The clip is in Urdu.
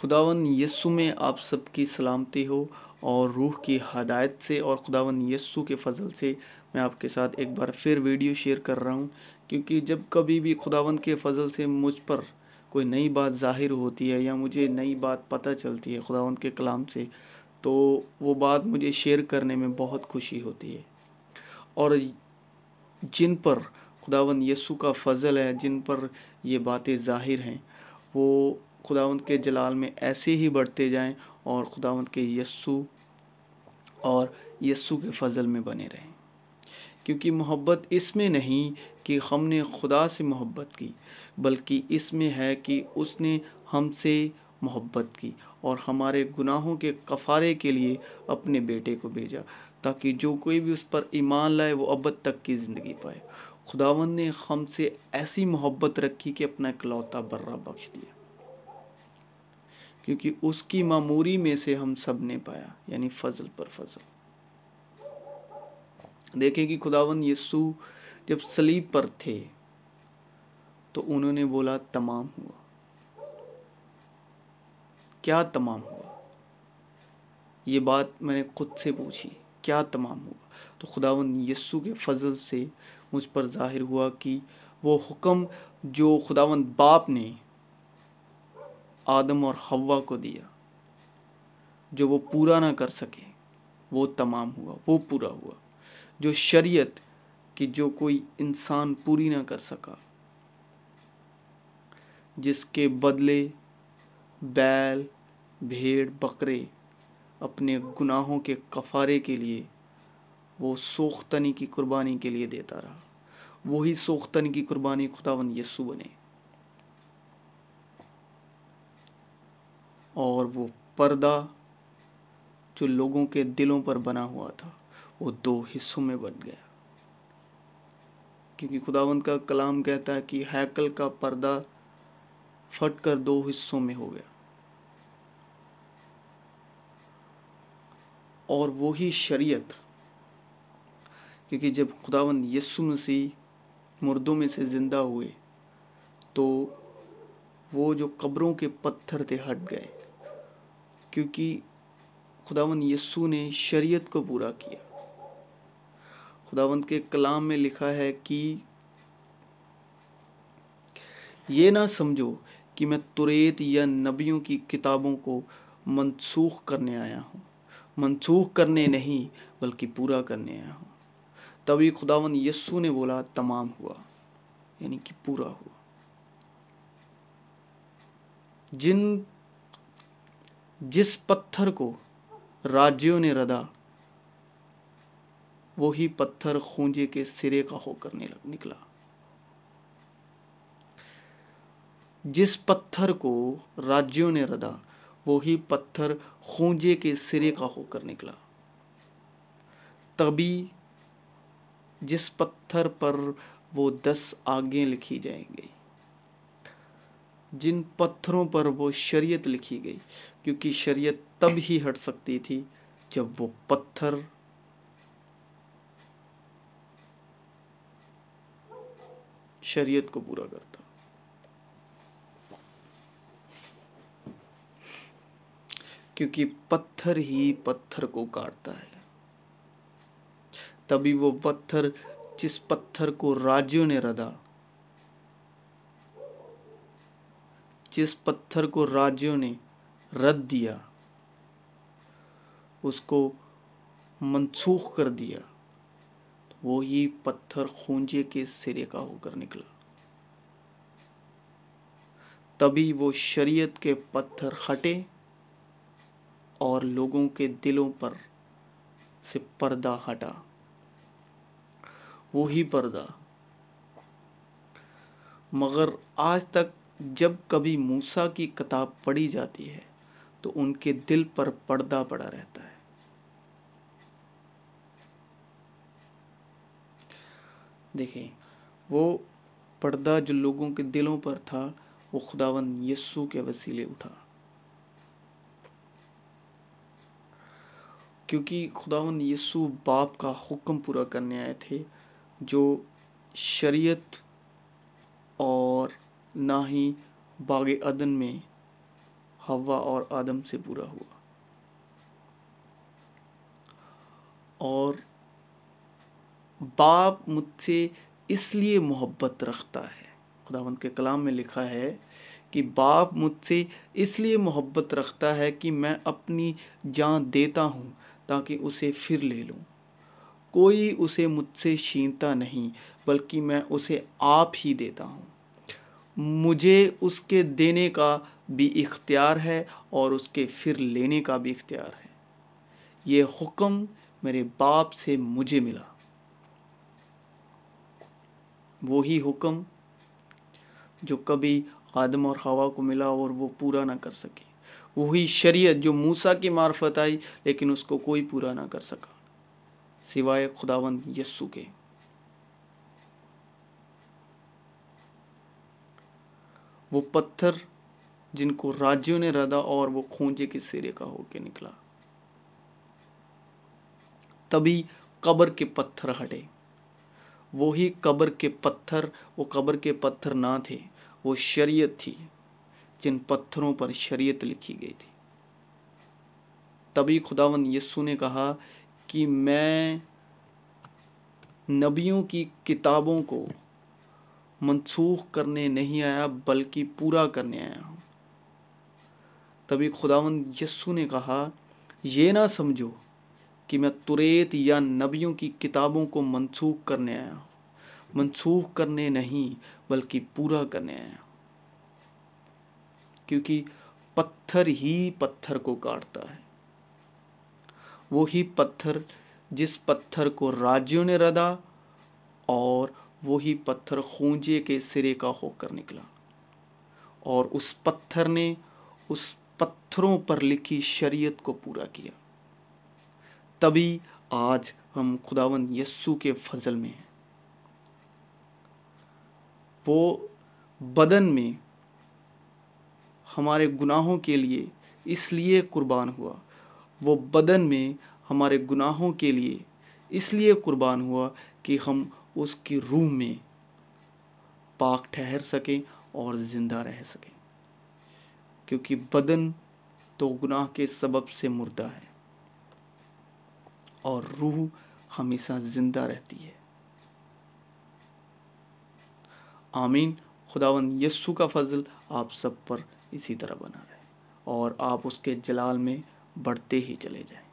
خداون یسو میں آپ سب کی سلامتی ہو اور روح کی ہدایت سے اور خداون یسو کے فضل سے میں آپ کے ساتھ ایک بار پھر ویڈیو شیئر کر رہا ہوں۔ کیونکہ جب کبھی بھی خداون کے فضل سے مجھ پر کوئی نئی بات ظاہر ہوتی ہے یا مجھے نئی بات پتہ چلتی ہے خداون کے کلام سے، تو وہ بات مجھے شیئر کرنے میں بہت خوشی ہوتی ہے۔ اور جن پر خداون یسو کا فضل ہے، جن پر یہ باتیں ظاہر ہیں، وہ خداون کے جلال میں ایسے ہی بڑھتے جائیں اور خداون کے یسو اور یسو کے فضل میں بنے رہیں۔ کیونکہ محبت اس میں نہیں کہ ہم نے خدا سے محبت کی، بلکہ اس میں ہے کہ اس نے ہم سے محبت کی اور ہمارے گناہوں کے کفارے کے لیے اپنے بیٹے کو بھیجا، تاکہ جو کوئی بھی اس پر ایمان لائے وہ ابد تک کی زندگی پائے۔ خداون نے ہم سے ایسی محبت رکھی کہ اپنا اکلوتا برہ بخش دیا۔ کیونکہ اس کی معموری میں سے ہم سب نے پایا یعنی فضل پر فضل۔ دیکھیں کہ خداون یسو جب سلیب پر تھے، تو انہوں نے بولا، تمام ہوا۔ کیا تمام ہوا؟ یہ بات میں نے خود سے پوچھی، کیا تمام ہوا؟ تو خداون یسو کے فضل سے مجھ پر ظاہر ہوا کہ وہ حکم جو خداون باپ نے آدم اور ہوا کو دیا۔ جو وہ پورا نہ کر سکے، وہ تمام ہوا، وہ پورا ہوا۔ جو شریعت کی جو کوئی انسان پوری نہ کر سکا، جس کے بدلے بیل، بھیڑ، بکرے اپنے گناہوں کے کفارے کے لیے وہ سوختنی کی قربانی کے لیے دیتا رہا۔ وہی سوختنی کی قربانی خداون یسو بنے اور وہ پردہ جو لوگوں کے دلوں پر بنا ہوا تھا، وہ دو حصوں میں بن گیا۔ کیونکہ خداون کا کلام کہتا ہے کہ ہیکل کا پردہ پھٹ کر دو حصوں میں ہو گیا۔ اور وہی شریعت، کیونکہ جب خداون یسو مسیح مردوں میں سے زندہ ہوئے، تو وہ جو قبروں کے پتھر تھے، ہٹ گئے۔ کیونکہ خداون یسو نے شریعت کو پورا کیا۔ خداون کے کلام میں لکھا ہے کہ یہ نہ سمجھو کہ میں توریت یا نبیوں کی کتابوں کو منسوخ کرنے آیا ہوں۔ منسوخ کرنے نہیں، بلکہ پورا کرنے آیا ہوں۔ تبھی خداون یسو نے بولا، تمام ہوا یعنی کہ پورا ہوا۔ جن جس پتھر کو راجیوں نے ردا، وہی پتھر خونجے کے سرے کا ہو کر نکلا۔ جس پتھر کو راجیوں نے ردا، وہی پتھر خونجے کے سرے کا ہو کر نکلا۔ تبھی جس پتھر پر وہ دس آگیں لکھی جائیں گی جن پتھروں پر وہ شریعت لکھی گئی، کیونکہ شریعت تب ہی ہٹ سکتی تھی جب وہ پتھر شریعت کو پورا کرتا۔ کیونکہ پتھر ہی پتھر کو کاٹتا ہے۔ تبھی وہ پتھر جس پتھر کو راجیوں نے ردا جس پتھر کو راجیوں نے رد دیا، اس کو منسوخ کر دیا وہی پتھر خونجے کے سرے کا ہو کر نکلا۔ تبھی وہ شریعت کے پتھر ہٹے اور لوگوں کے دلوں پر سے پردہ ہٹا۔ وہی پردہ۔ مگر آج تک جب کبھی موسا کی کتاب پڑھی جاتی ہے، تو ان کے دل پر پردہ پڑا رہتا ہے۔ دیکھیں، وہ پردہ جو لوگوں کے دلوں پر تھا، وہ خداون یسو کے وسیلے اٹھا۔ کیونکہ خداون یسو باپ کا حکم پورا کرنے آئے تھے، جو شریعت اور نہ ہی باغ عدن میں ہوا اور آدم سے پورا ہوا۔ اور باپ مجھ سے اس لیے محبت رکھتا ہے۔ خداوند کے کلام میں لکھا ہے کہ باپ مجھ سے اس لیے محبت رکھتا ہے کہ میں اپنی جان دیتا ہوں تاکہ اسے پھر لے لوں۔ کوئی اسے مجھ سے چھینتا نہیں، بلکہ میں اسے آپ ہی دیتا ہوں۔ مجھے اس کے دینے کا بھی اختیار ہے اور اس کے پھر لینے کا بھی اختیار ہے۔ یہ حکم میرے باپ سے مجھے ملا۔ وہی حکم جو کبھی آدم اور ہوا کو ملا اور وہ پورا نہ کر سکے۔ وہی شریعت جو موسا کی معرفت آئی لیکن اس کو کوئی پورا نہ کر سکا۔ سوائے خداون یسو کے۔ وہ پتھر جن کو راجیوں نے ردا اور وہ کھونجے کے سرے کا ہو کے نکلا۔ تبھی قبر کے پتھر ہٹے۔ وہی قبر کے پتھر، وہ قبر کے پتھر نہ تھے، وہ شریعت تھی جن پتھروں پر شریعت لکھی گئی تھی۔ تبھی خداون یسو نے کہا کہ میں نبیوں کی کتابوں کو منسوخ کرنے نہیں آیا، بلکہ پورا کرنے آیا۔ ہوں تبھی خداون یسو نے کہا، یہ نہ سمجھو کہ میں تریت یا نبیوں کی کتابوں کو منسوخ کرنے آیا۔ ہوں منسوخ کرنے نہیں، بلکہ پورا کرنے آیا۔ کیونکہ پتھر ہی پتھر کو کاٹتا ہے۔ وہی پتھر جس پتھر کو راجیوں نے ردا اور وہی پتھر خونجے کے سرے کا ہو کر نکلا۔ اور اس پتھر نے اس پتھروں پر لکھی شریعت کو پورا کیا۔ تبھی آج ہم خداون یسو کے فضل میں ہیں۔ وہ بدن میں ہمارے گناہوں کے لیے اس لیے قربان ہوا۔ وہ بدن میں ہمارے گناہوں کے لیے اس لیے قربان ہوا کہ ہم اس کی روح میں پاک ٹھہر سکیں اور زندہ رہ سکیں۔ کیونکہ بدن تو گناہ کے سبب سے مردہ ہے اور روح ہمیشہ زندہ رہتی ہے۔ آمین۔ خداون یسو کا فضل آپ سب پر اسی طرح بنا رہے اور آپ اس کے جلال میں بڑھتے ہی چلے جائیں۔